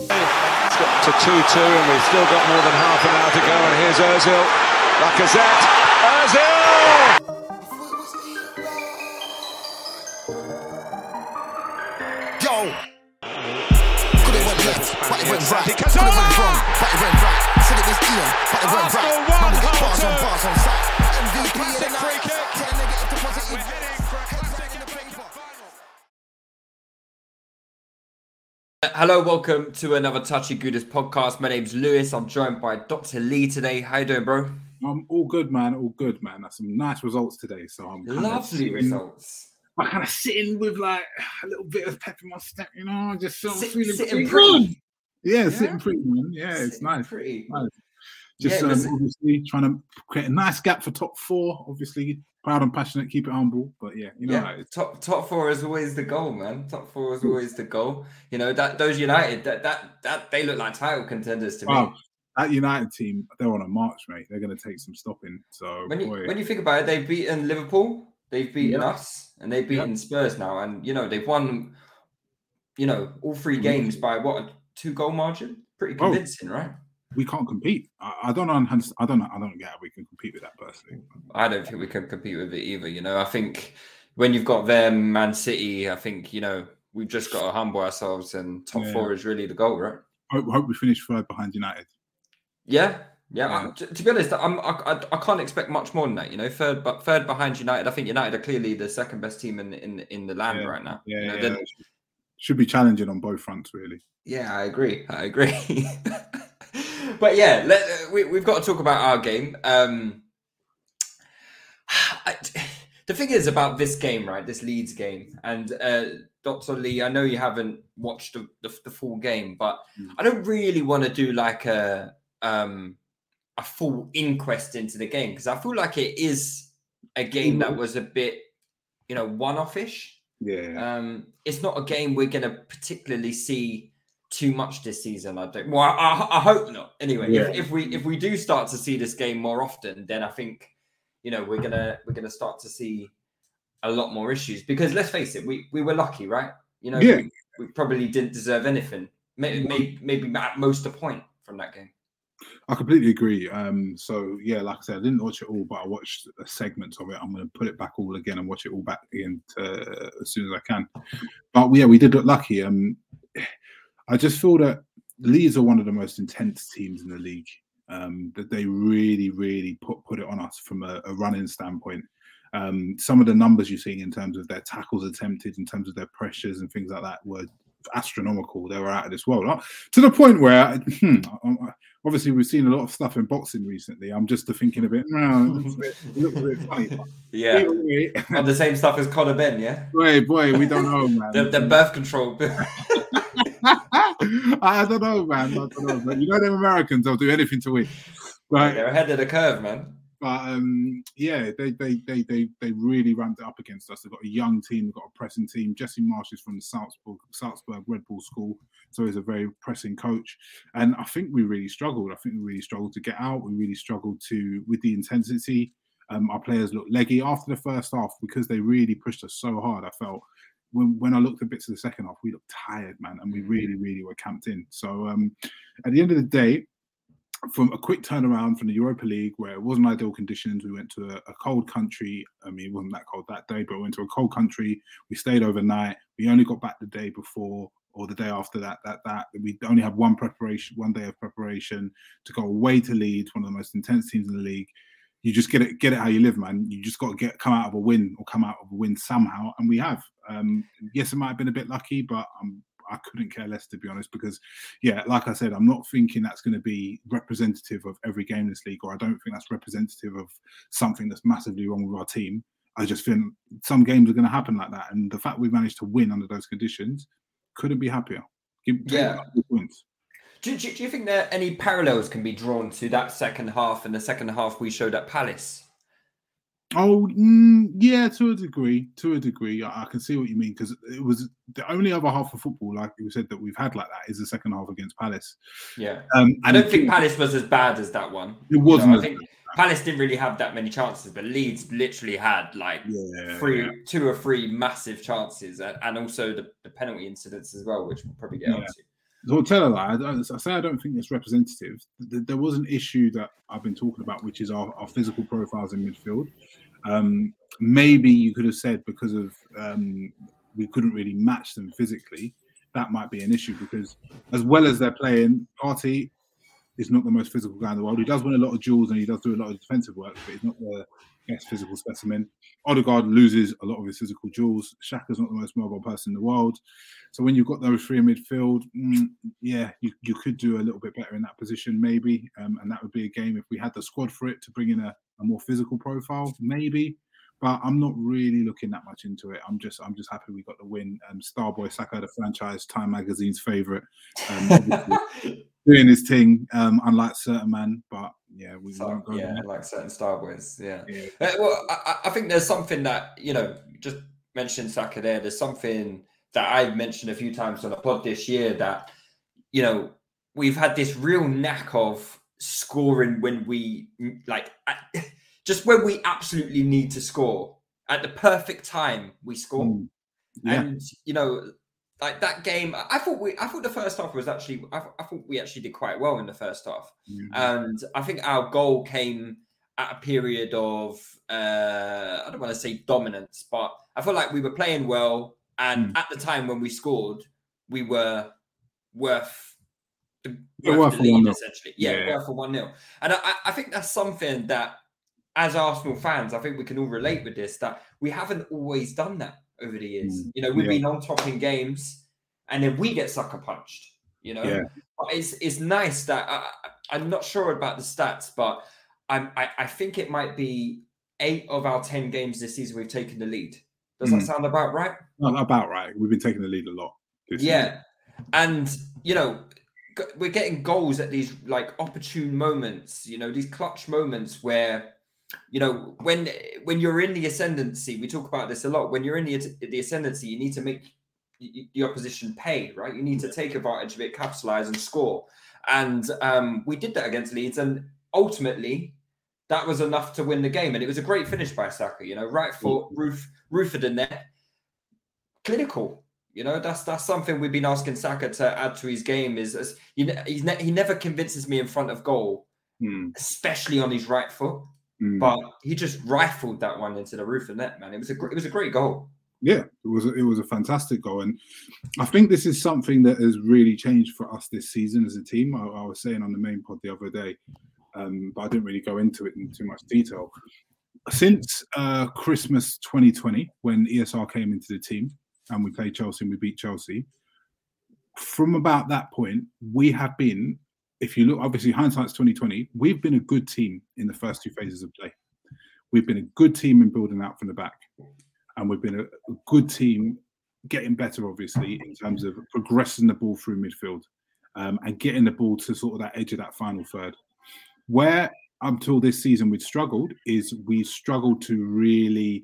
It's got to 2 2, and we've still got more than half an hour to go. And here's Ozil. Lacazette. Ozil! Yo! Could it went left, but it went right. Could it went wrong, but it went right. Said it was Ian, but it went right. Arsenal won, Man, we get bars on bars on site. Hello, welcome to another Touchy Gooders podcast. My name's Lewis. I'm joined by Dr. Lee today. How you doing, bro? I'm all good, man. All good, man. That's some nice results today. So I'm Lovely sitting- results. I'm kind of sitting with like a little bit of pep in my step, you know. Just feel Sit- feeling sitting pretty pretty. good. Yeah, Yeah? sitting pretty, man. Yeah, it's nice. Pretty. nice. Just Yeah, um, obviously trying to create a nice gap for top four. Obviously, proud and passionate, keep it humble. But yeah, you know, Yeah, top top four is always the goal, man. Top four is always the goal. You know that those United that that that they look like title contenders to Wow. me. that United team, they're on a march, mate. They're going to take some stopping. So When you boy, when you think about it, they've beaten Liverpool, they've beaten Yeah. us, and they've Yeah. beaten Spurs now, and you know they've won. You know all three mm-hmm. games by what a two goal margin. Pretty Oh. convincing, right? We can't compete. I, I don't know. I don't know. I don't get how we can compete with that personally. I don't think we can compete with it either. You know, I think when you've got them, Man City, I think you know we've just got to humble ourselves, and top Yeah. four is really the goal, right? Hope, hope we finish third behind United. Yeah, yeah. Yeah. I'm- to, to be honest, I'm, I, I I can't expect much more than that. You know, third but third behind United. I think United are clearly the second best team in in, in the land Yeah, right now. Yeah, You know, yeah, should be challenging on both fronts, really. Yeah, I agree. I agree. but yeah, let, we, we've got to talk about our game. Um, I- the thing is about this game, right? This Leeds game, and uh, Dr. Lee, I know you haven't watched the, the, the full game, but Mm. I don't really want to do like a um, a full inquest into the game because I feel like it is a game that was a bit, you know, one-off-ish. Yeah, Um, it's not a game we're going to particularly see too much this season. I don't. Well, I, I hope not. Anyway, Yeah. if, if we if we do start to see this game more often, then I think you know we're gonna we're gonna start to see a lot more issues. Because let's face it, we we were lucky, right? You know, Yeah. we, we probably didn't deserve anything. Maybe maybe, maybe at most a point from that game. I completely agree. Um, so yeah, like I said, I didn't watch it all, but I watched a segment of it. I'm going to put it back all again and watch it all back again to, as soon as I can. But yeah, we did look lucky. Um, I just feel that Leeds are one of the most intense teams in the league. Um, that they really, really put put it on us from a, a running standpoint. Um, some of the numbers you're seeing in terms of their tackles attempted, in terms of their pressures and things like that, were astronomical. They were out of this world. Uh, To the point where, hmm, um, obviously, we've seen a lot of stuff in boxing recently. I'm just thinking a bit, it bit, it bit funny. Yeah, on the same stuff as Conor Benn. Yeah, boy, boy, we don't know, man. the, the birth control. I don't know, man. I don't know. But you know, them Americans, they'll do anything to win. But They're ahead of the curve, man. But um, yeah, they, they they they they really ramped it up against us. They've got a young team, they've got a pressing team. Jesse Marsch is from the Salzburg Salzburg Red Bull School, so he's a very pressing coach. And I think we really struggled. I think we really struggled to get out. We really struggled to with the intensity. Um, our players looked leggy after the first half because they really pushed us so hard. I felt when when I looked at bits of the second half, we looked tired, man, and we really really were camped in. So um, at the end of the day, from a quick turnaround from the Europa League, where it wasn't ideal conditions, we went to a, a cold country. I mean, it wasn't that cold that day, but we went to a cold country. We stayed overnight. We only got back the day before. or the day after that, that that we only have one preparation, one day of preparation to go away to Leeds, one of the most intense teams in the league. You just get it, get it how you live, man. You just got to get come out of a win or come out of a win somehow, and we have. Um, yes, it might have been a bit lucky, but um, I couldn't care less to be honest, because yeah, like I said, I'm not thinking that's going to be representative of every game in this league, or I don't think that's representative of something that's massively wrong with our team. I just think some games are going to happen like that, and the fact we managed to win under those conditions couldn't be happier. Give, yeah. Points. Do, do, do, you think there any parallels can be drawn to that second half and the second half we showed at Palace? Oh, mm, yeah, to a degree. To a degree, I, I can see what you mean because it was the only other half of football, like you said, that we've had like that is the second half against Palace. Yeah, um, I don't think Palace was as bad as that one. It wasn't. You know, I think Palace didn't really have that many chances, but Leeds literally had like yeah, three, yeah. two or three massive chances, and also the, the penalty incidents as well, which we'll probably get yeah. onto. So tell a I, I say I don't think it's representative. There was an issue that I've been talking about, which is our, our physical profiles in midfield. Um, maybe you could have said because of um, we couldn't really match them physically, that might be an issue because as well as they're playing, Partey is not the most physical guy in the world. He does win a lot of duels and he does do a lot of defensive work, but he's not the best physical specimen. Odegaard loses a lot of his physical jewels. Xhaka's not the most mobile person in the world. So when you've got those three in midfield, mm, yeah, you, you could do a little bit better in that position, maybe. Um, and that would be a game if we had the squad for it to bring in a, a more physical profile, maybe but I'm not really looking that much into it. I'm just I'm just happy we got the win. Um, Starboy Saka, the franchise Time Magazine's favorite, um, doing his thing, um, unlike certain man. But yeah, we so, won't go yeah, there. like certain Starboys. Yeah. yeah. Uh, well, I, I, think there's something that you know just mentioned Saka there. There's something that I've mentioned a few times on the pod this year that you know we've had this real knack of scoring when we like. just when we absolutely need to score at the perfect time, we score. Mm. Yeah. And you know, like that game, I thought we, I thought the first half was actually, I, I thought we actually did quite well in the first half, mm-hmm. and I think our goal came at a period of, uh, I don't want to say dominance, but I felt like we were playing well, and mm. at the time when we scored, we were worth the, worth the lead, essentially. Yeah, yeah, worth for one 0 and I, I think that's something that as Arsenal fans, I think we can all relate with this that we haven't always done that over the years. Mm, you know, we've yeah. been on top in games and then we get sucker punched, you know. Yeah. But it's it's nice that I, I'm not sure about the stats, but I'm, I, I think it might be eight of our 10 games this season we've taken the lead. Does mm. that sound about right? Not about right. We've been taking the lead a lot. yeah. Season. And, you know, we're getting goals at these like opportune moments, you know, these clutch moments where you know when when you're in the ascendancy we talk about this a lot when you're in the, the ascendancy you need to make the opposition pay right? You need to take advantage of it capitalize and score. And um, we did that against leeds and ultimately that was enough to win the game. And it was a great finish by Saka you know right foot roof roof of the net. Clinical you know that's that's something we've been asking Saka to add to his game is as you know he's ne- he never convinces me in front of goal hmm. especially on his right foot Mm. But he just rifled that one into the roof of net, man. It was a it was a great goal. Yeah, it was a, it was a fantastic goal, and I think this is something that has really changed for us this season as a team. I, I was saying on the main pod the other day, um, but I didn't really go into it in too much detail. Since uh, Christmas 2020, when ESR came into the team and we played Chelsea and we beat Chelsea, from about that point, we have been if you look, obviously hindsight's 2020, we've been a good team in the first two phases of play. We've been a good team in building out from the back. And we've been a, a good team getting better, obviously, in terms of progressing the ball through midfield um, and getting the ball to sort of that edge of that final third. Where until this season we'd struggled is we struggled to really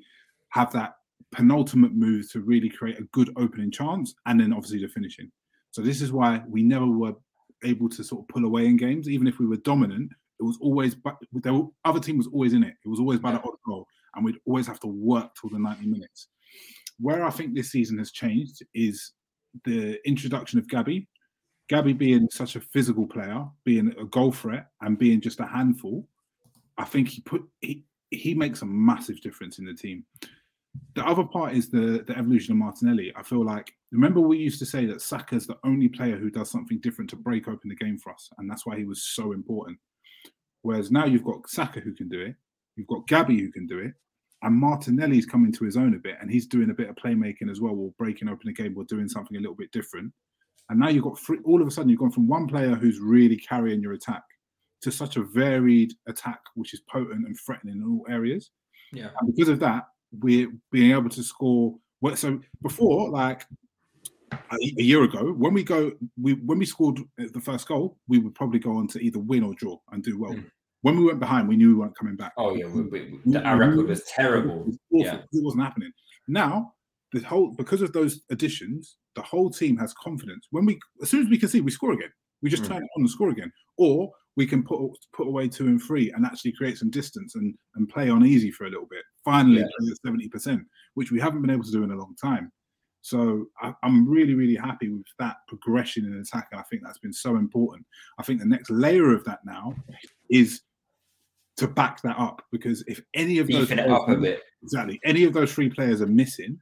have that penultimate move to really create a good opening chance and then obviously the finishing. So this is why we never were able to sort of pull away in games, even if we were dominant. It was always, but the other team was always in it. It was always by the odd goal, and we'd always have to work till the 90 minutes. Where I think this season has changed is the introduction of Gabby. Gabby being such a physical player, being a goal threat, and being just a handful. I think he put he he makes a massive difference in the team. The other part is the the evolution of Martinelli. I feel like remember we used to say that Saka's the only player who does something different to break open the game for us, and that's why he was so important. Whereas now you've got Saka who can do it, you've got Gabby who can do it, and Martinelli's coming to his own a bit, and he's doing a bit of playmaking as well, or breaking open the game, or doing something a little bit different. And now you've got three, all of a sudden you've gone from one player who's really carrying your attack to such a varied attack, which is potent and threatening in all areas. Yeah. And because of that, we're being able to score. Well, so before, like a, a year ago, when we go, we when we scored the first goal, we would probably go on to either win or draw and do well. Mm. When we went behind, we knew we weren't coming back. Oh yeah, we, we, we, our record was terrible. It, was. Yeah. it wasn't happening. Now, the whole because of those additions, the whole team has confidence. When we, as soon as we can see, we score again. We just Mm. turn it on and score again, or we can put put away two and three and actually create some distance and and play on easy for a little bit. Finally, at seventy percent, which we haven't been able to do in a long time. So I, I'm really, really happy with that progression in attack, and I think that's been so important. I think the next layer of that now is to back that up because if any of those up a bit. exactly any of those three players are missing,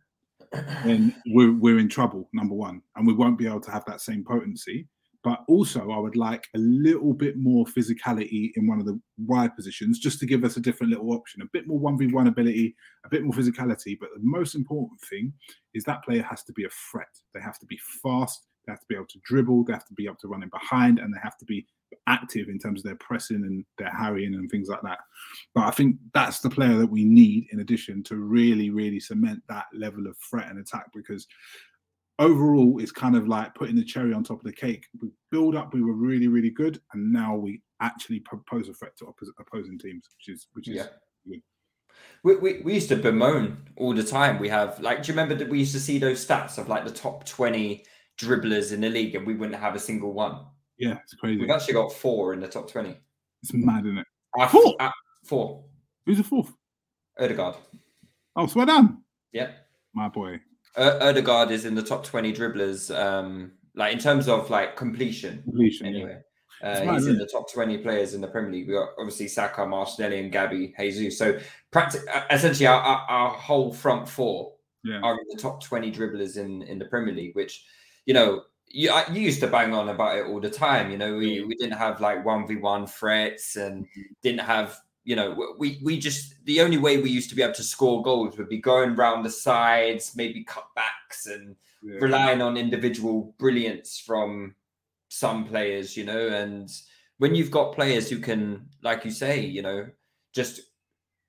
then we're we're in trouble. Number one, and we won't be able to have that same potency. But also, I would like a little bit more physicality in one of the wide positions, just to give us a different little option, a bit more one v one ability, a bit more physicality. But the most important thing is that player has to be a threat. They have to be fast. They have to be able to dribble. They have to be able to run in behind, and they have to be active in terms of their pressing and their harrying and things like that. But I think that's the player that we need in addition to really, really cement that level of threat and attack because overall it's kind of like putting the cherry on top of the cake. We build up, we were really, really good, and now we actually propose a threat to opposite, opposing teams, which is which is Yeah. good. We, we, we used to bemoan all the time. We have like, do you remember that we used to see those stats of like the top twenty dribblers in the league, and we wouldn't have a single one. Yeah, it's crazy. We've actually got four in the top twenty. It's mad, isn't it? Uh, Four? uh, four. Who's the fourth? Odegaard. Oh, swear down, Yeah. my boy. Uh, Odegaard is in the top twenty dribblers. Um, like in terms of like completion. Completion. Anyway, uh, mad, he's isn't in the top 20 players in the Premier League. We got obviously Saka, Martinelli, and Gabby Jesus. So, practi- uh, essentially, our, our, our whole front four Yeah. are in the top 20 dribblers in, in the Premier League, which, you know, you, I, you used to bang on about it all the time. You know, we, we didn't have like 1v1 threats and didn't have, you know, we, we just, the only way we used to be able to score goals would be going round the sides, maybe cutbacks and Yeah. relying on individual brilliance from some players, you know, and when you've got players who can, like you say, you know, just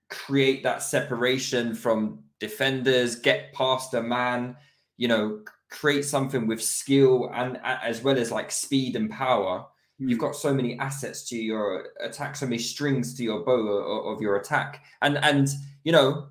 create that separation from defenders, get past a man, you know, create something with skill and as well as like speed and power. You've got so many assets to your attack, so many strings to your bow o- of, your attack, and and you know,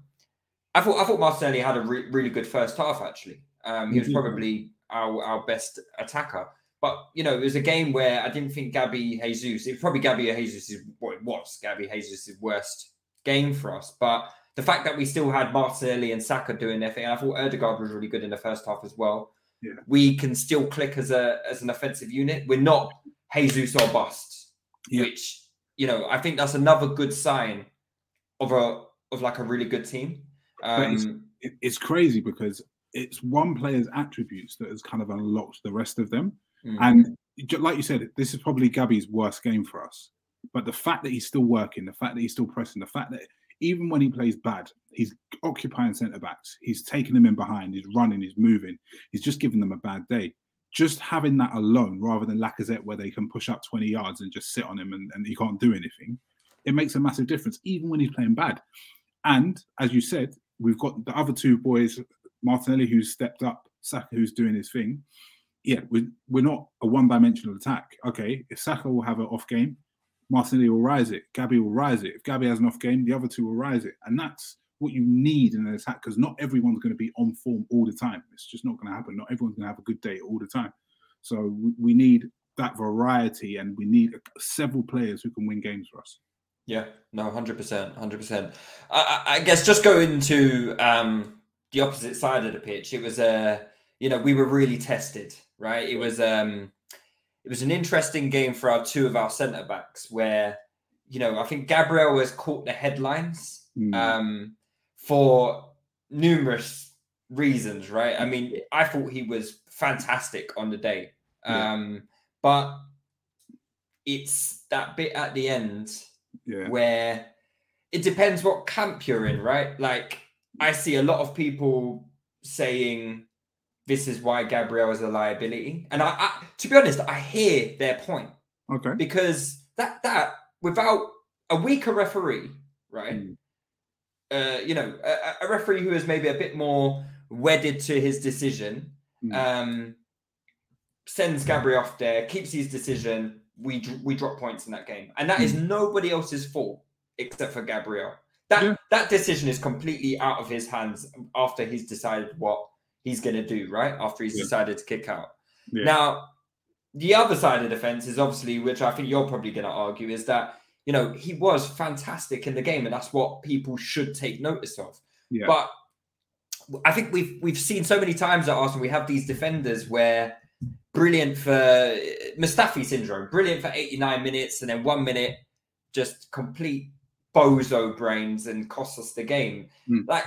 I thought I thought Martinelli had a re- really good first half. Actually, um, he was Mhm. probably our our best attacker. But you know, it was a game where I didn't think Gabby Jesus. It was probably Gabby Jesus is what it was. Gabby Jesus' worst game for us. But the fact that we still had Martinelli and Saka doing their thing, I thought Odegaard was really good in the first half as well. Yeah. We can still click as a as an offensive unit. We're not Jesus or bust, Yeah. which you know I think that's another good sign of a of like a really good team. But it's- Um, it's crazy because it's one player's attributes that has kind of unlocked the rest of them. mm, And like you said, this is probably Gabby's worst game for us. But the fact that he's still working, the fact that he's still pressing, the fact that even when he plays bad, he's occupying centre backs, he's taking them in behind, he's running, he's moving, he's just giving them a bad day. Just having that alone, rather than Lacazette, where they can push up 20 yards and just sit on him and, and he can't do anything, it makes a massive difference, even when he's playing bad. And as you said, we've got the other two boys, Martinelli, who's stepped up, Saka, who's doing his thing. Yeah, we're, we're not a one dimensional attack. Okay, if Saka will have an off game, Martinelli will rise it, Gabby will rise it. If Gabby has an off game, the other two will rise it. And that's what you need in an attack because not everyone's going to be on form all the time. It's just not going to happen. Not everyone's going to have a good day all the time. So we, need that variety and we need several players who can win games for us. Yeah, no, hundred percent, hundred percent. I I guess just going to um, the opposite side of the pitch, it was a you know we were really tested, right? It was um, it was an interesting game for our two of our centre backs, where you know I think Gabriel has caught the headlines Mm. um, for numerous reasons, right? I mean, I thought he was fantastic on the day. Um, yeah. but it's that bit at the end yeah. where it depends what camp you're in, right? Like I see a lot of people saying this is why Gabriel is a liability. And I, I to be honest, I hear their point. Okay. Because that that without a weaker referee, right? Mm. Uh, you know, a, a, referee who is maybe a bit more wedded to his decision, mm. um, sends Gabriel off there, keeps his decision. We we drop points in that game, and that mm. is nobody else's fault except for Gabriel. That yeah. that decision is completely out of his hands after he's decided what he's going to do. Right after he's yeah. decided to kick out. Yeah. Now, the other side of the fence is obviously, which I think you're probably going to argue, is that you know he was fantastic in the game, and that's what people should take notice of. But I think we've we've seen so many times at Arsenal we have these defenders where brilliant for Mustafi syndrome, brilliant for 89 minutes, and then one minute just complete bozo brains and cost us the game. Mm. Like,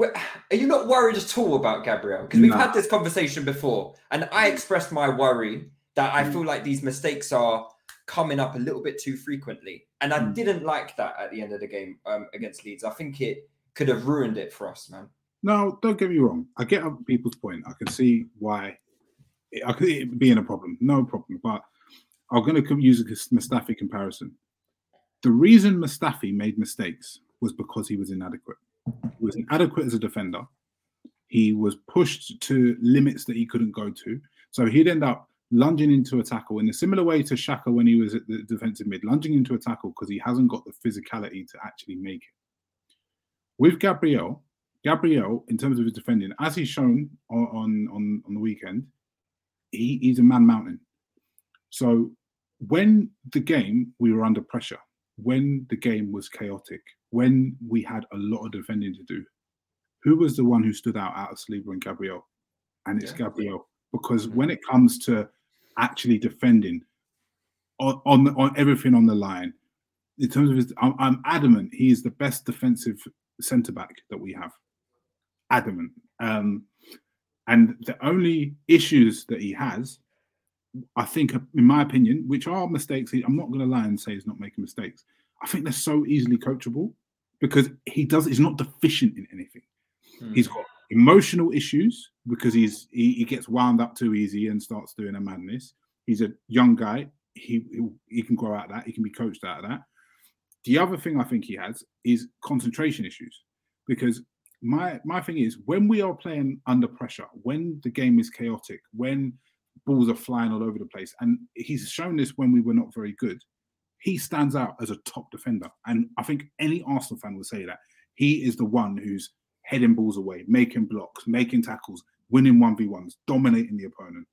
are you not worried at all about Gabriel? Because we've had this conversation before, and I expressed my worry that I mm. feel like these mistakes are coming up a little bit too frequently, and I mm. didn't like that at the end of the game um, against Leeds. I think it could have ruined it for us, man. No, don't get me wrong. I get people's point. I can see why it, I could it being a problem. No problem. But I'm going to use a Mustafi comparison. The reason Mustafi made mistakes was because he was inadequate. He was inadequate as a defender. He was pushed to limits that he couldn't go to. So he'd end up lunging into a tackle in a similar way to Xhaka when he was at the defensive mid, lunging into a tackle because he hasn't got the physicality to actually make it. With Gabriel, Gabriel, in terms of his defending, as he's shown on on on the weekend, he, he's a man mountain. So when the game we were under pressure, when the game was chaotic, when we had a lot of defending to do, who was the one who stood out out of Saliba and Gabriel? And it's yeah. Gabriel. Because mm-hmm. when it comes to actually defending on, on, on everything on the line, in terms of his, I'm, I'm adamant he is the best defensive centre back that we have. Adamant. Um, and the only issues that he has I think, in my opinion, which are mistakes, I'm not going to lie and say he's not making mistakes. I think they're so easily coachable because he does. He's not deficient in anything. Hmm. He's got emotional issues because he's he, he, gets wound up too easy and starts doing a madness. He's a young guy. He, he he can grow out of that. He can be coached out of that. The other thing I think he has is concentration issues because my my thing is when we are playing under pressure, when the game is chaotic, when balls are flying all over the place. And he's shown this when we were not very good. He stands out as a top defender. And I think any Arsenal fan will say that. He is the one who's heading balls away, making blocks, making tackles, winning 1v1s, dominating the opponent.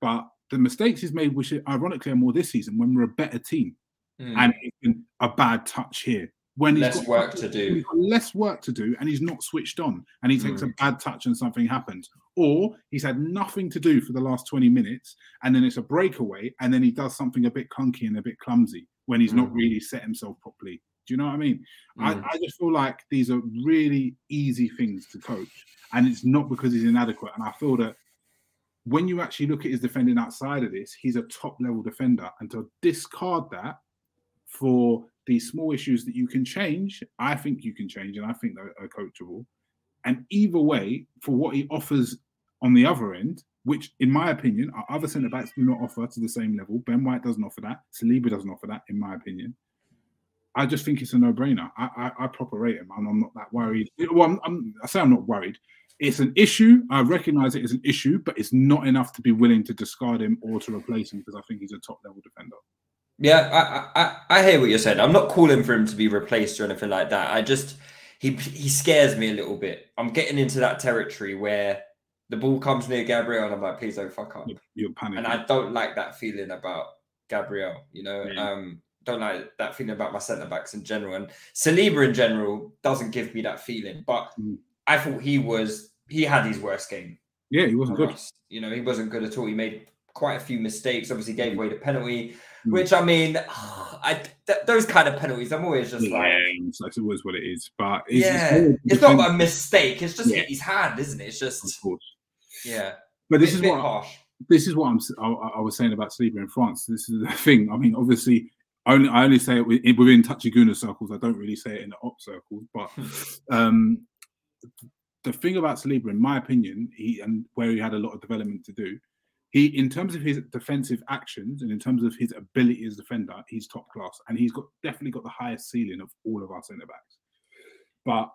But the mistakes he's made, which ironically are more this season when we're a better team. Mm. And a bad touch here, when he's less got work to do. less work to do and he's not switched on and he takes mm. a bad touch and something happens. Or he's had nothing to do for the last 20 minutes and then it's a breakaway and then he does something a bit clunky and a bit clumsy when he's mm. not really set himself properly. Do you know what I mean? Mm. I, I just feel like these are really easy things to coach and it's not because he's inadequate. And I feel that when you actually look at his defending outside of this, he's a top level defender. And to discard that for these small issues that you can change, I think you can change, and I think they're, are coachable. And either way, for what he offers on the other end, which in my opinion, our other centre backs do not offer to the same level. Ben White doesn't offer that. Saliba doesn't offer that, in my opinion. I just think it's a no-brainer. I, I, I proper rate him, and I'm not that worried. Well, I'm, I'm, I say I'm not worried. It's an issue. I recognise it as an issue, but it's not enough to be willing to discard him or to replace him because I think he's a top-level defender. Yeah, I, I I hear what you're saying. I'm not calling for him to be replaced or anything like that. I just he he scares me a little bit. I'm getting into that territory where the ball comes near Gabriel and I'm like, please don't fuck up. You're panicking. And I don't like that feeling about Gabriel, you know. Yeah. Um, don't like that feeling about my centre backs in general. And Saliba in general doesn't give me that feeling. But mm. I thought he was he had his worst game. Yeah, he wasn't good. Us. You know, he wasn't good at all. He made quite a few mistakes. Obviously, gave away the penalty. mm. which I mean, I th- those kind of penalties, I'm always just yeah, like, it's, it's always what it is. But it's, yeah, it's, it's not a mistake. It's just yeah. his hand, isn't it? It's just, yeah. But this is what harsh. this is what I'm. I, I was saying about Saliba in France. This is the thing. I mean, obviously, only I only say it within Tachiguna circles. I don't really say it in the op circles. But um, the thing about Saliba, in my opinion, he and where he had a lot of development to do, he in terms of his defensive actions and in terms of his ability as a defender, he's top class, and he's got definitely got the highest ceiling of all of our centre backs. But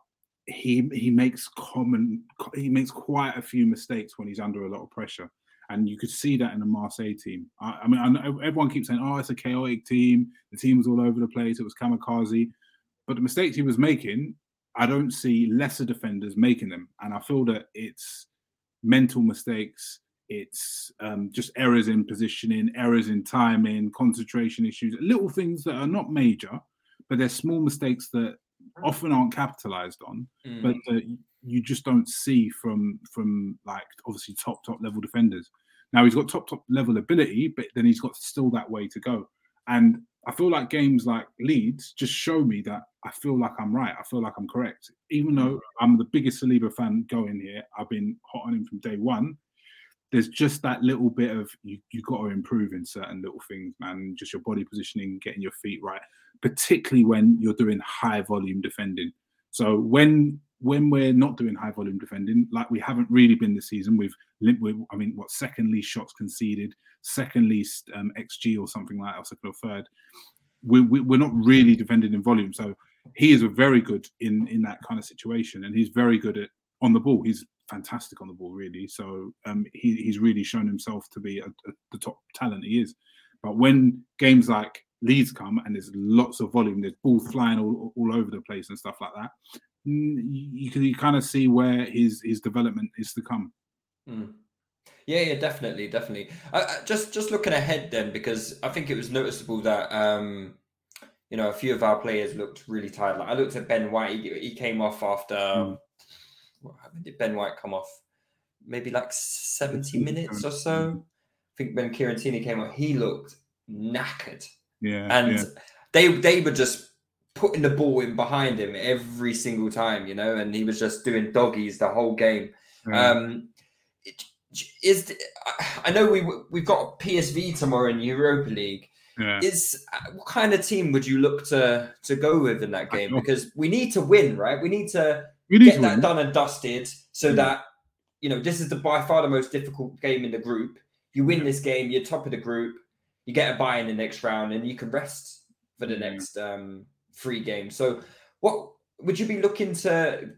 he he makes common he makes quite a few mistakes when he's under a lot of pressure. And you could see that in the Marseille team. I, I mean, I know everyone keeps saying, "Oh, it's a chaotic team. The team was all over the place. It was kamikaze." But the mistakes he was making, I don't see lesser defenders making them. And I feel that it's mental mistakes, it's um, just errors in positioning, errors in timing, concentration issues, little things that are not major, but they're small mistakes that often aren't capitalized on, mm. but uh, you just don't see from from like obviously top top level defenders. Now he's got top top level ability, but then he's got still that way to go. And I feel like games like Leeds just show me that I feel like I'm right. I feel like I'm correct. Even though mm. I'm the biggest Saliba fan going here, I've been hot on him from day one. There's just that little bit of you you got to improve in certain little things, man. Just your body positioning, getting your feet right, particularly when you're doing high volume defending. So when when we're not doing high volume defending, like we haven't really been this season, we've, we've I mean, what second least shots conceded, second least um, xG or something like that, or third. We, we, we're not really defending in volume. So he is very good in in that kind of situation, and he's very good at on the ball. He's fantastic on the ball, really. So um, he, he's really shown himself to be a, a, the top talent he is. But when games like Leeds come and there's lots of volume, there's ball flying all, all over the place and stuff like that, you can you kind of see where his his development is to come. Mm. Yeah, yeah, definitely, definitely. Uh, just just looking ahead then, because I think it was noticeable that um, you know a few of our players looked really tired. Like I looked at Ben White; he, he came off after. Mm. When did Ben White come off? Maybe like seventy minutes or so. I think when Kieran Tierney came off, he looked knackered. Yeah, and yeah. they they were just putting the ball in behind him every single time, you know, and he was just doing doggies the whole game. Um, is I know we we've got PSV tomorrow in Europa League. Yeah. Is uh, what kind of team would you look to to go with in that game? Because we need to win, right? We need to we need get to that win. done and dusted, so yeah. that you know this is the by far the most difficult game in the group. You win this game, you're top of the group. You get a buy in the next round, and you can rest for the next um, free game. So, what would you be looking to?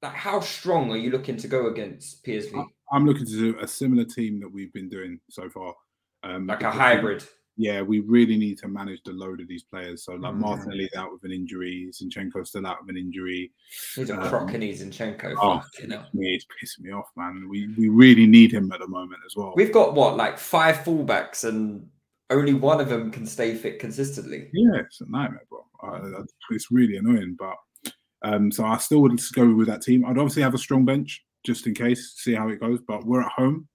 Like, how strong are you looking to go against PSV? I'm looking to do a similar team that we've been doing so far, um, like a hybrid. Yeah, we really need to manage the load of these players. So, like mm. Martinelli's out with an injury, Zinchenko's still out with an injury. He's a um, he's Zinchenko. Oh, you know. It's pissing me off, man. We we really need him at the moment as well. We've got what, like five fullbacks, and only one of them can stay fit consistently. Yeah, it's a nightmare, bro. Uh, it's really annoying, but um, so I still would go with that team. I'd obviously have a strong bench just in case, see how it goes. But we're at home,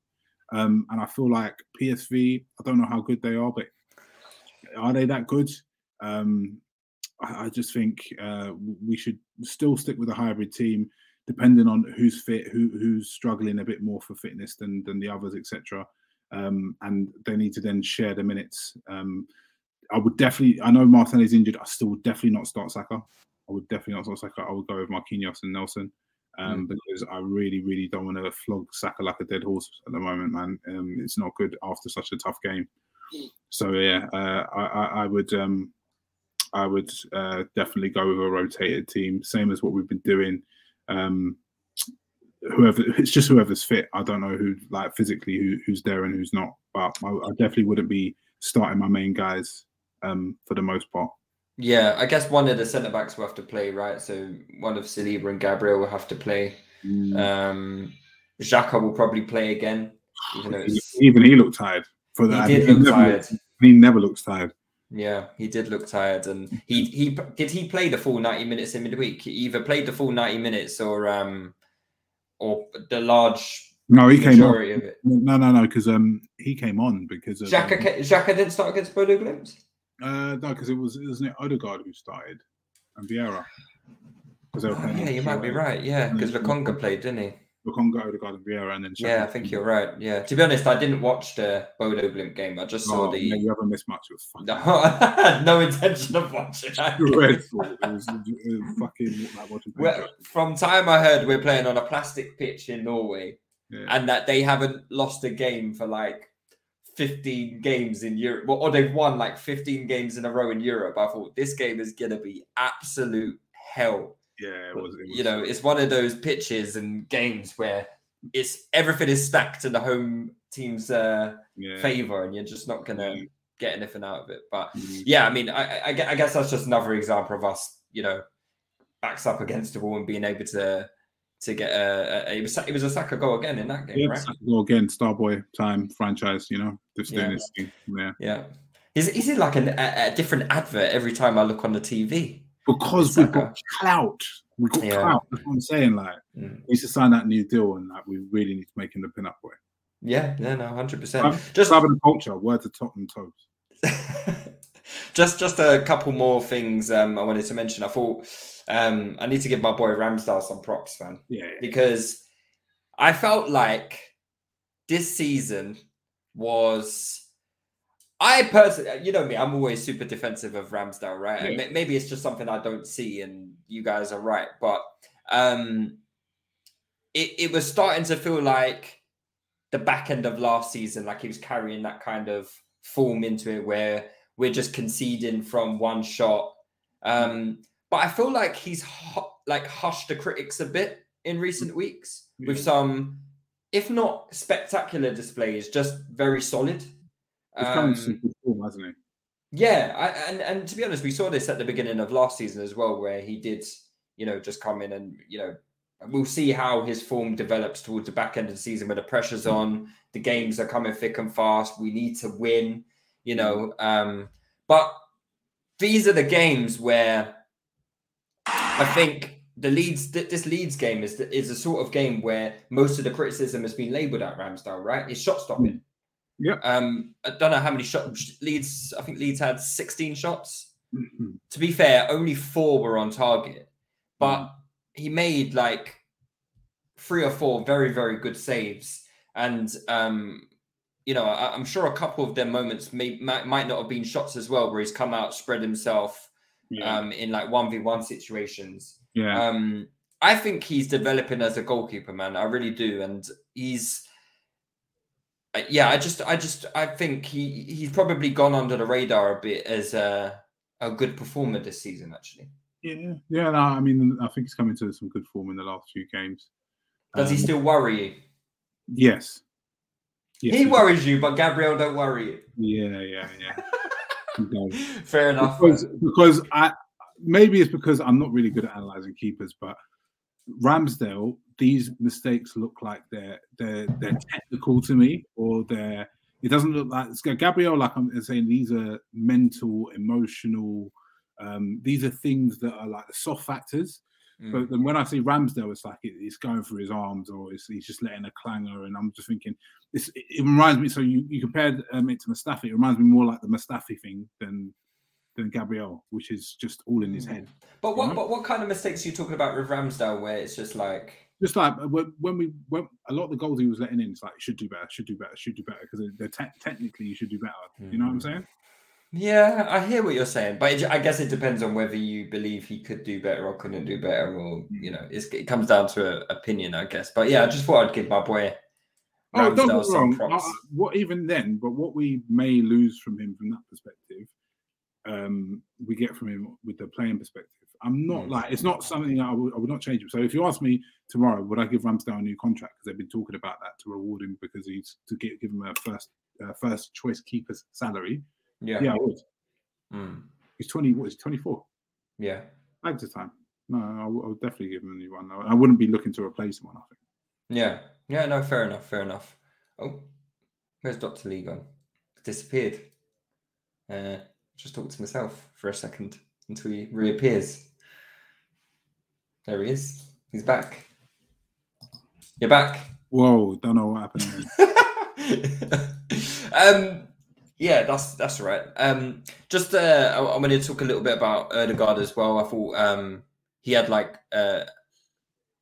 um, and I feel like PSV. I don't know how good they are, but are they that good? Um, I, I, just think uh, we should still stick with a hybrid team, depending on who's fit, who who's struggling a bit more for fitness than than the others, etc. Um, and they need to then share the minutes. Um, I would definitely. I know Martinelli's injured. I still would definitely not start Saka. I would definitely not start Saka. I would go with Marquinhos and Nelson um, mm. because I really, really don't want to flog Saka like a dead horse at the moment, man. Um, it's not good after such a tough game. So yeah, uh, I, I, I, would. Um, I would uh, definitely go with a rotated team, same as what we've been doing. Um, whoever it's just whoever's fit. I don't know who like physically who, who's there and who's not, but I, I definitely wouldn't be starting my main guys um, for the most part. Yeah, I guess one of the centre backs will have to play, right? So one of Saliba and Gabriel will have to play. Mm. Um, Xhaka will probably play again. Even, even he looked tired for that. He did he look tired. he never looks tired. Yeah, he did look tired, and he he did he play the full ninety minutes in midweek. He either played the full ninety minutes or um or the large No, he came on. No, no, no, because um, he came on because of, Xhaka, um, Xhaka didn't start against Bodo Glimt. Uh, no, because it was wasn't it Odegaard who started and Vieira. Oh, yeah, you might be right. Yeah, because Lokonga played, didn't he? Lokonga, Odegaard, and Vieira, and then yeah, I think you're right. Yeah, to be honest, I didn't watch the Bodo Glimt game. I just saw oh, the. you haven't missed much. It was fun. no intention of watching. Dreadful. it was, it was fucking like watching. Well, from time I heard, we're playing on a plastic pitch in Norway, yeah. and that they haven't lost a game for like 15 games in Europe, well, or they've won like 15 games in a row in Europe. I thought this game is going to be absolute hell. Yeah, it was, it was, You know, it's one of those pitches and games where it's everything is stacked in the home team's uh, yeah. favor, and you're just not going to mm. get anything out of it. But mm. yeah, I mean, I, I, I guess that's just another example of us, you know, backs up against the wall and being able to to get a, a, it was it was a Saka goal again in that game, yeah, right? Saka goal again, Starboy time franchise, you know, just doing yeah. this thing. Yeah, yeah. Is is it like an, a, a, different advert every time I look on the TV? Because we've got clout. We've got yeah. clout. That's what I'm saying. Like, mm. we need to sign that new deal, and like, we really need to make him the pin-up boy. Yeah, yeah, no, hundred percent. Just having culture. Word to Tottenham toes. just, just a couple more things um, I wanted to mention. I thought um, I need to give my boy Ramsdale some props, man. Yeah, yeah. Because I felt like this season was. I personally, you know me, I'm always super defensive of Ramsdale, right? Yeah. maybe it's just something I don't see, and you guys are right. But um, it, it was starting to feel like the back end of last season, like he was carrying that kind of form into it where we're just conceding from one shot. Um, but I feel like he's hu- like hushed the critics a bit in recent weeks yeah. with some, if not spectacular displays, just very solid. He's um, form, hasn't he? Yeah, I, and and to be honest, we saw this at the beginning of last season as well, where he did, you know, just come in and you know, we'll see how his form develops towards the back end of the season, where the pressure's mm. on, the games are coming thick and fast. We need to win, you know. Um, but these are the games where I think the Leeds this Leeds game is the, is a sort of game where most of the criticism has been labelled at Ramsdale, right? It's shot stopping. Yeah. Um, I don't know how many shots Leeds. I think Leeds had 16 shots. Mm-hmm. To be fair, only four were on target, but mm. he made like three or four very very good saves, and um, you know I, am sure a couple of their moments may might, might not have been shots as well, where he's come out, spread himself, yeah. um, in like one v one situations. Yeah. Um, I think he's developing as a goalkeeper, man. I really do, and he's. Uh, yeah, I just, I just, I think he he's probably gone under the radar a bit as a a good performer this season, actually. Yeah, yeah. No, I mean, I think he's coming to some good form in the last few games. Does um, he still worry you? Yes. He worries you, but Gabriel don't worry you. Yeah, yeah, yeah. Fair enough. Because, because I maybe it's because I'm not really good at analyzing keepers, but Ramsdale, these mistakes look like they're they're they're technical to me, or they're it doesn't look like Gabriel. Like I'm saying, these are mental, emotional. Um, these are things that are like the soft factors. Mm. But then when I see Ramsdale, it's like it, it's going through his arms, or he's just letting a clanger, and I'm just thinking, it, it reminds me. So you you compared um, it to Mustafi. It reminds me more like the Mustafi thing than than Gabriel, which is just all in his mm. head. But what know? but what kind of mistakes are you talking about with Ramsdale, where it's just like just like uh, when we when a lot of the goals he was letting in, it's like should do better, should do better, should do better because te- technically you should do better. Mm. You know what I'm mm. saying? Yeah, I hear what you're saying, but it, I guess it depends on whether you believe he could do better or couldn't do better, or you know, it comes down to an opinion, I guess. But yeah, I just thought I'd give my boy. Oh, don't get wrong. What even then, but what we may lose from him from that perspective, um, we get from him with the playing perspective. I'm not mm. like it's not something I would, I would not change him. So if you ask me tomorrow, would I give Ramsdale a new contract because they've been talking about that to reward him because he's to get, give him a first uh, first choice keeper's salary? Yeah. Yeah, I would. Mm. He's 20, what is 24? Yeah. At the time. No, I, w- I would definitely give him a new one. I wouldn't be looking to replace him on, I think. Yeah. Yeah, no, fair enough. Fair enough. Oh, where's Dr. Lee gone? Disappeared. Uh, just talk to myself for a second until he reappears. There he is. He's back. You're back. Whoa, don't know what happened. um, yeah, that's that's right. Um, just uh, I, I'm going to talk a little bit about Odegaard as well. I thought um, he had like uh,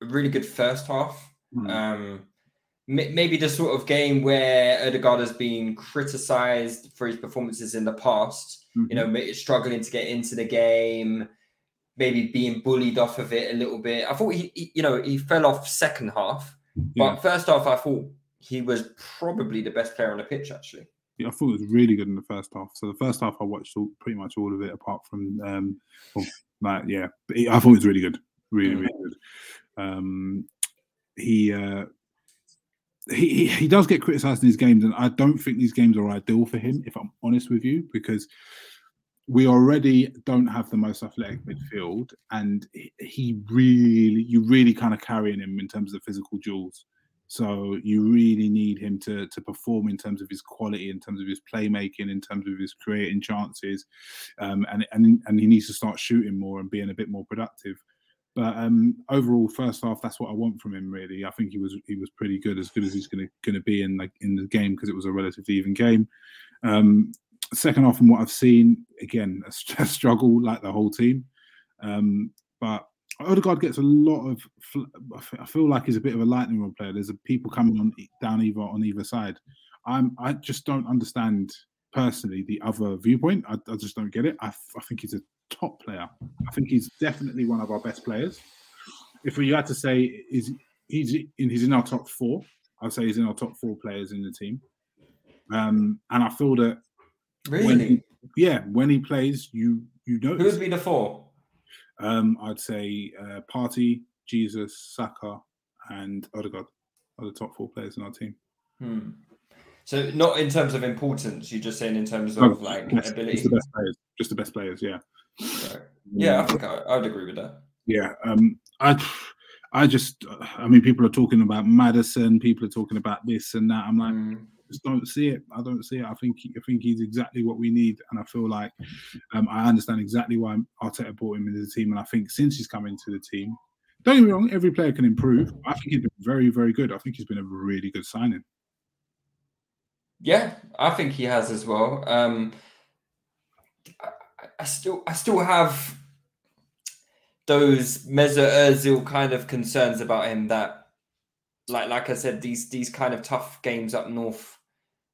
a really good first half. Mm. Um, maybe the sort of game where Odegaard has been criticized for his performances in the past. Mm-hmm. You know, struggling to get into the game, maybe being bullied off of it a little bit. I thought he, he you know, he fell off second half, yeah. but first half, I thought he was probably the best player on the pitch. Actually, I thought it was really good in the first half. So the first half, I watched all, pretty much all of it, apart from um, well, that. Yeah, I thought it was really good, really, mm. really good. Um, he, uh, he, he he does get criticised in his games, and I don't think these games are ideal for him. If I'm honest with you, because we already don't have the most athletic midfield, and he really, you really kind of carrying him in terms of physical duels. So you really need him to to perform in terms of his quality, in terms of his playmaking, in terms of his creating chances, um, and and and he needs to start shooting more and being a bit more productive. But um, overall, first half, that's what I want from him. Really, I think he was he was pretty good, as good as he's going to going to be in like in the game because it was a relatively even game. Um, second half, from what I've seen, again a, struggle like the whole team. Um, but Odegaard gets a lot of. I feel like he's a bit of a lightning rod player. There's a, people coming on down either on either side. I'm. I just don't understand personally the other viewpoint. I, I just don't get it. I, I, think he's a top player. I think he's definitely one of our best players. If we had to say is he's in he's in our top four, I'd say he's in our top four players in the team. Um, and I feel that really, when he, yeah, when he plays, you you know who would be the four. Um, I'd say uh, Partey, Jesus, Saka, and Odegaard are the top four players in our team. Hmm. So not in terms of importance, you're just saying in terms of like just, ability. Just the best players. Just the best players. Yeah. Yeah, I think I, I, would agree with that. Yeah. Um. I. I just. I mean, people are talking about Maddison. People are talking about this and that. I'm like. Mm just don't see it. I don't see it. I think I think he's exactly what we need, and I feel like um, I understand exactly why Arteta brought him into the team. And I think since he's come into the team, don't get me wrong, every player can improve. I think he's been very, very good. I think he's been a really good signing. Yeah, I think he has as well. Um, I, I still, I still have those Mesut Ozil kind of concerns about him that, like, like I said, these these kind of tough games up north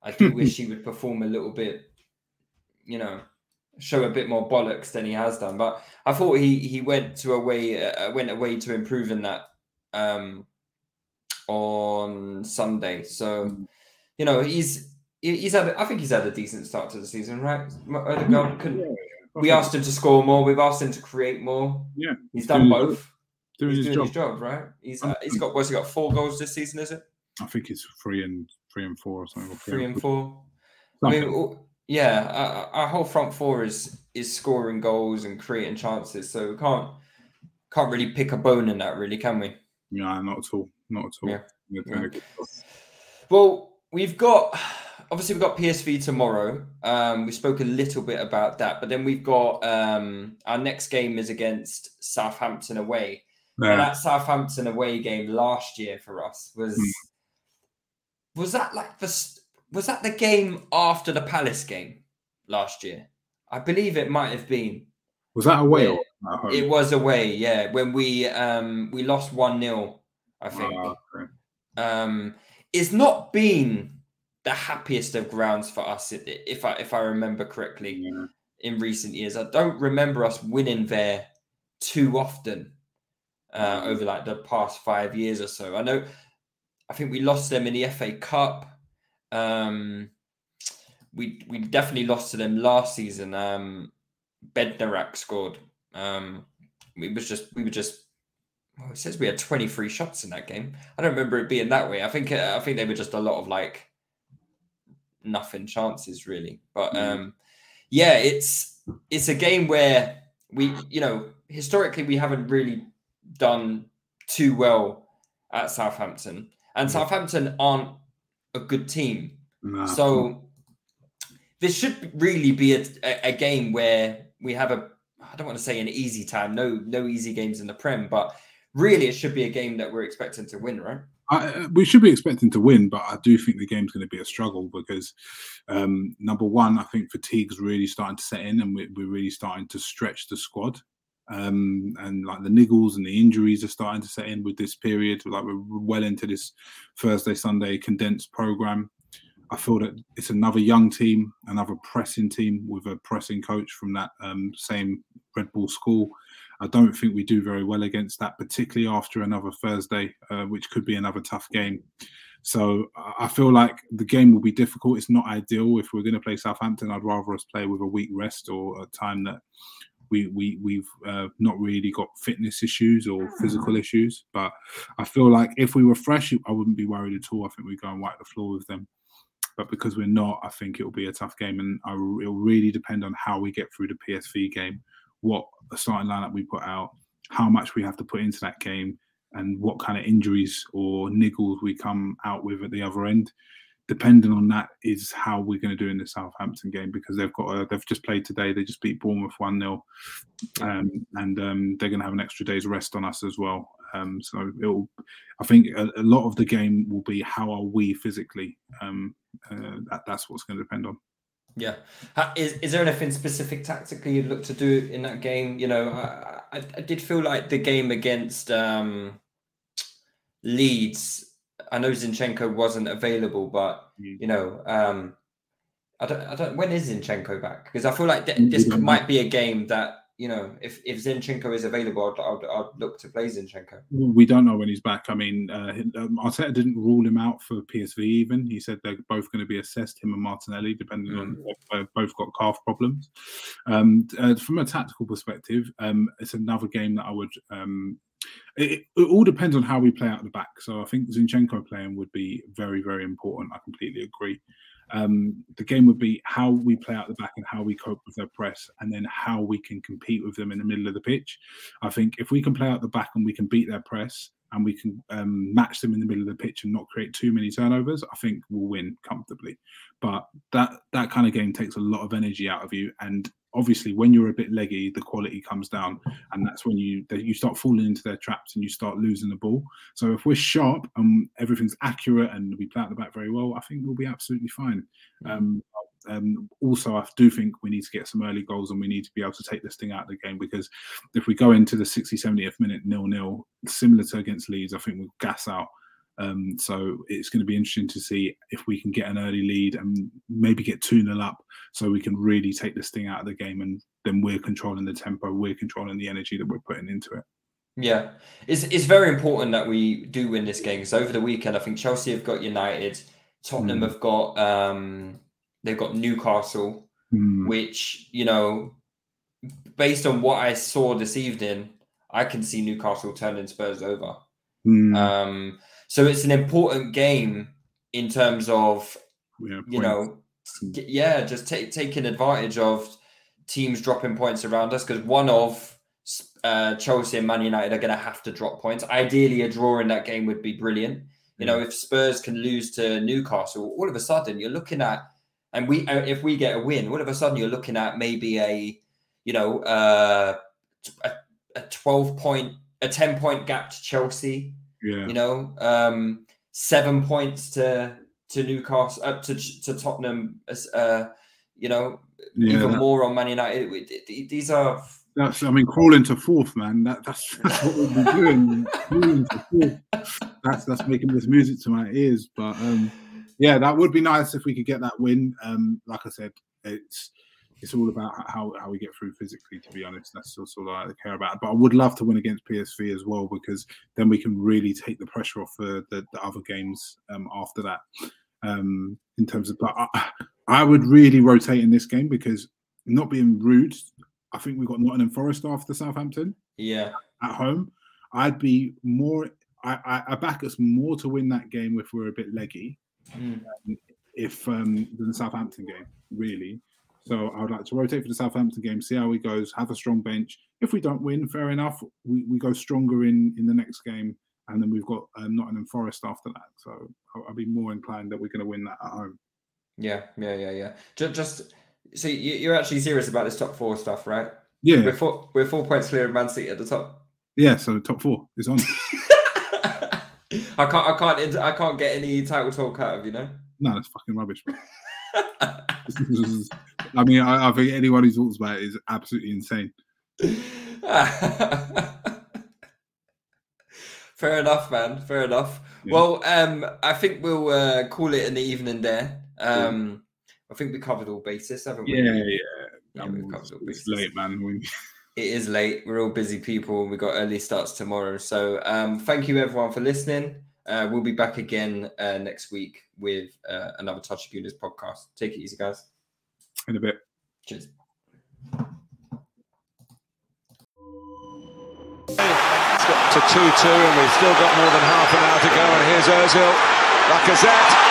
I do wish he would perform a little bit, you know, show a bit more bollocks than he has done. But I thought he he went to a way uh, went away to improve in that um, on Sunday. So you know he's he's had I think he's had a decent start to the season, right? Odegaard couldn't. We asked him to score more. We've asked him to create more. Yeah, he's done both. Doing, he's his, doing job. his job, right? He's uh, he's got what's he got four goals this season, is it? I think it's three and three and four or something. Three and four. I mean, yeah, our, our, whole front four is is scoring goals and creating chances, so we can't can't really pick a bone in that, really, can we? Yeah, not at all. Not at all. Yeah. yeah. Well, we've got obviously we've got PSV tomorrow. Um, we spoke a little bit about that, but then we've got um, our next game is against Southampton away. Yeah. And that Southampton away game last year for us was mm was that like the was that the game after the Palace game last year? I believe it might have been. Was that away? It was away, yeah. When we um we lost one 0 I think. Oh, okay. Um, it's not been the happiest of grounds for us, if I if I remember correctly, yeah. in recent years. I don't remember us winning there too often uh, over like the past five years or so. I know I think we lost them in the FA Cup. Um, we we definitely lost to them last season. Um, Bednarek scored. Um, we was just we were just. Well, it says we had twenty three shots in that game. I don't remember it being that way. I think uh, I think they were just a lot of like nothing chances really. But mm. um, yeah, it's it's a game where we you know historically we haven't really done too well at Southampton and Southampton aren't a good team. No. So this should really be a, a, game where we have a I don't want to say an easy time. No, no easy games in the Prem, but really it should be a game that we're expecting to win, right? I, we should be expecting to win, but I do think the game's going to be a struggle because um, number one, I think fatigue's really starting to set in, and we, are really starting to stretch the squad. Um, and like the niggles and the injuries are starting to set in with this period. Like we're well into this Thursday, Sunday condensed program. I feel that it's another young team, another pressing team with a pressing coach from that um, same Red Bull school. I don't think we do very well against that, particularly after another Thursday, uh, which could be another tough game. So I feel like the game will be difficult. It's not ideal if we're going to play Southampton. I'd rather us play with a week rest or a time that we we we've uh, not really got fitness issues or physical issues. But I feel like if we were fresh, I wouldn't be worried at all. I think we'd go and wipe the floor with them. But because we're not, I think it'll be a tough game, and I, it'll really depend on how we get through the PSV game, what starting lineup we put out, how much we have to put into that game, and what kind of injuries or niggles we come out with at the other end. Depending on that is how we're going to do in the Southampton game because they've got a, they've just played today. They just beat Bournemouth one 0 um, and um, they're going to have an extra day's rest on us as well. Um, so it'll, I think a, a, lot of the game will be how are we physically. Um, uh, that, that's what's going to depend on. Yeah. Is, is there anything specific tactically you'd look to do in that game? You know, I, I, I did feel like the game against um, Leeds, I know Zinchenko wasn't available, but, mm. you know, um, I don't, I don't, when is Zinchenko back? Because I feel like th- this might be a game that you know, if if Zinchenko is available, I'd, I'd, I'd, look to play Zinchenko. We don't know when he's back. I mean, uh, um, Arteta didn't rule him out for PSV. Even he said they're both going to be assessed, him and Martinelli, depending mm. on if they've both got calf problems. Um, uh, from a tactical perspective, um, it's another game that I would. Um, it, it, all depends on how we play out the back. So I think Zinchenko playing would be very, very important. I completely agree. Um, the game would be how we play out the back and how we cope with their press, and then how we can compete with them in the middle of the pitch. I think if we can play out the back and we can beat their press and we can um, match them in the middle of the pitch and not create too many turnovers, I think we'll win comfortably. But that that kind of game takes a lot of energy out of you, and obviously when you're a bit leggy the quality comes down and that's when you you start falling into their traps and you start losing the ball. So if we're sharp and everything's accurate and we play out the back very well i think we'll be absolutely fine. Um, um, also, I do think we need to get some early goals and we need to be able to take this thing out of the game because if we go into the 60, 70th minute nil nil, similar to against Leeds, I think we'll gas out um, so it's going to be interesting to see if we can get an early lead and maybe get 2 0 up so we can really take this thing out of the game and then we're controlling the tempo, we're controlling the energy that we're putting into it. Yeah, it's, it's very important that we do win this game because over the weekend, I think Chelsea have got United, Tottenham mm. have got um, they've got Newcastle, mm. which you know, based on what I saw this evening, I can see Newcastle turning Spurs over. Mm. Um, so it's an important game in terms of yeah, you know, yeah, just take, taking advantage of teams dropping points around us because one of uh, Chelsea and Man United are going to have to drop points. Ideally, a draw in that game would be brilliant. You know, if Spurs can lose to Newcastle, all of a sudden you're looking at, and we uh, if we get a win, all of a sudden you're looking at maybe a, you know, uh, a, a twelve point, a ten point gap to Chelsea. Yeah. You know, um, seven points to to Newcastle, up uh, to to Tottenham. Uh, you know, yeah, even that, more on Man United. These are. That's. I mean, crawling to fourth, man. That, that's that's what we'll be doing. crawling to fourth. That's that's making this music to my ears. But um, yeah, that would be nice if we could get that win. Um, like I said, it's it's all about how, how we get through physically. To be honest, that's also all I care about. But I would love to win against PSV as well because then we can really take the pressure off for the, the other games um, after that. Um, in terms of, but I, I, would really rotate in this game because not being rude, I think we've got Nottingham Forest after Southampton. Yeah, at home, I'd be more. I, I, I back us more to win that game if we're a bit leggy. Mm. Um, if um, than the Southampton game, really. So I would like to rotate for the Southampton game, see how he goes, have a strong bench. If we don't win, fair enough. We, we go stronger in in the next game, and then we've got um, Nottingham Forest after that. So I'll, I'll be more inclined that we're going to win that at home. Yeah, yeah, yeah, yeah. Just, just so you're actually serious about this top four stuff, right? Yeah, we're four, we're four points clear of Man City at the top. Yeah, so the top four is on. I can't, I can't, I can't get any title talk out of you know. No, that's fucking rubbish. I mean, I, I, think anyone who talks about it is absolutely insane. Fair enough, man. Fair enough. Yeah. Well, um, I think we'll uh, call it in the evening there. Um, I think we covered all bases, haven't we? Yeah, yeah. yeah we've covered all bases. It's late, man. We... It is late. We're all busy people. We got early starts tomorrow. So, um, thank you everyone for listening. Uh, we'll be back again uh, next week with uh, another Touch of Gooners podcast. Take it easy, guys. In a bit. Cheers. It's got to 2 2, and we've still got more than half an hour to go. And here's Ozil. Lacazette.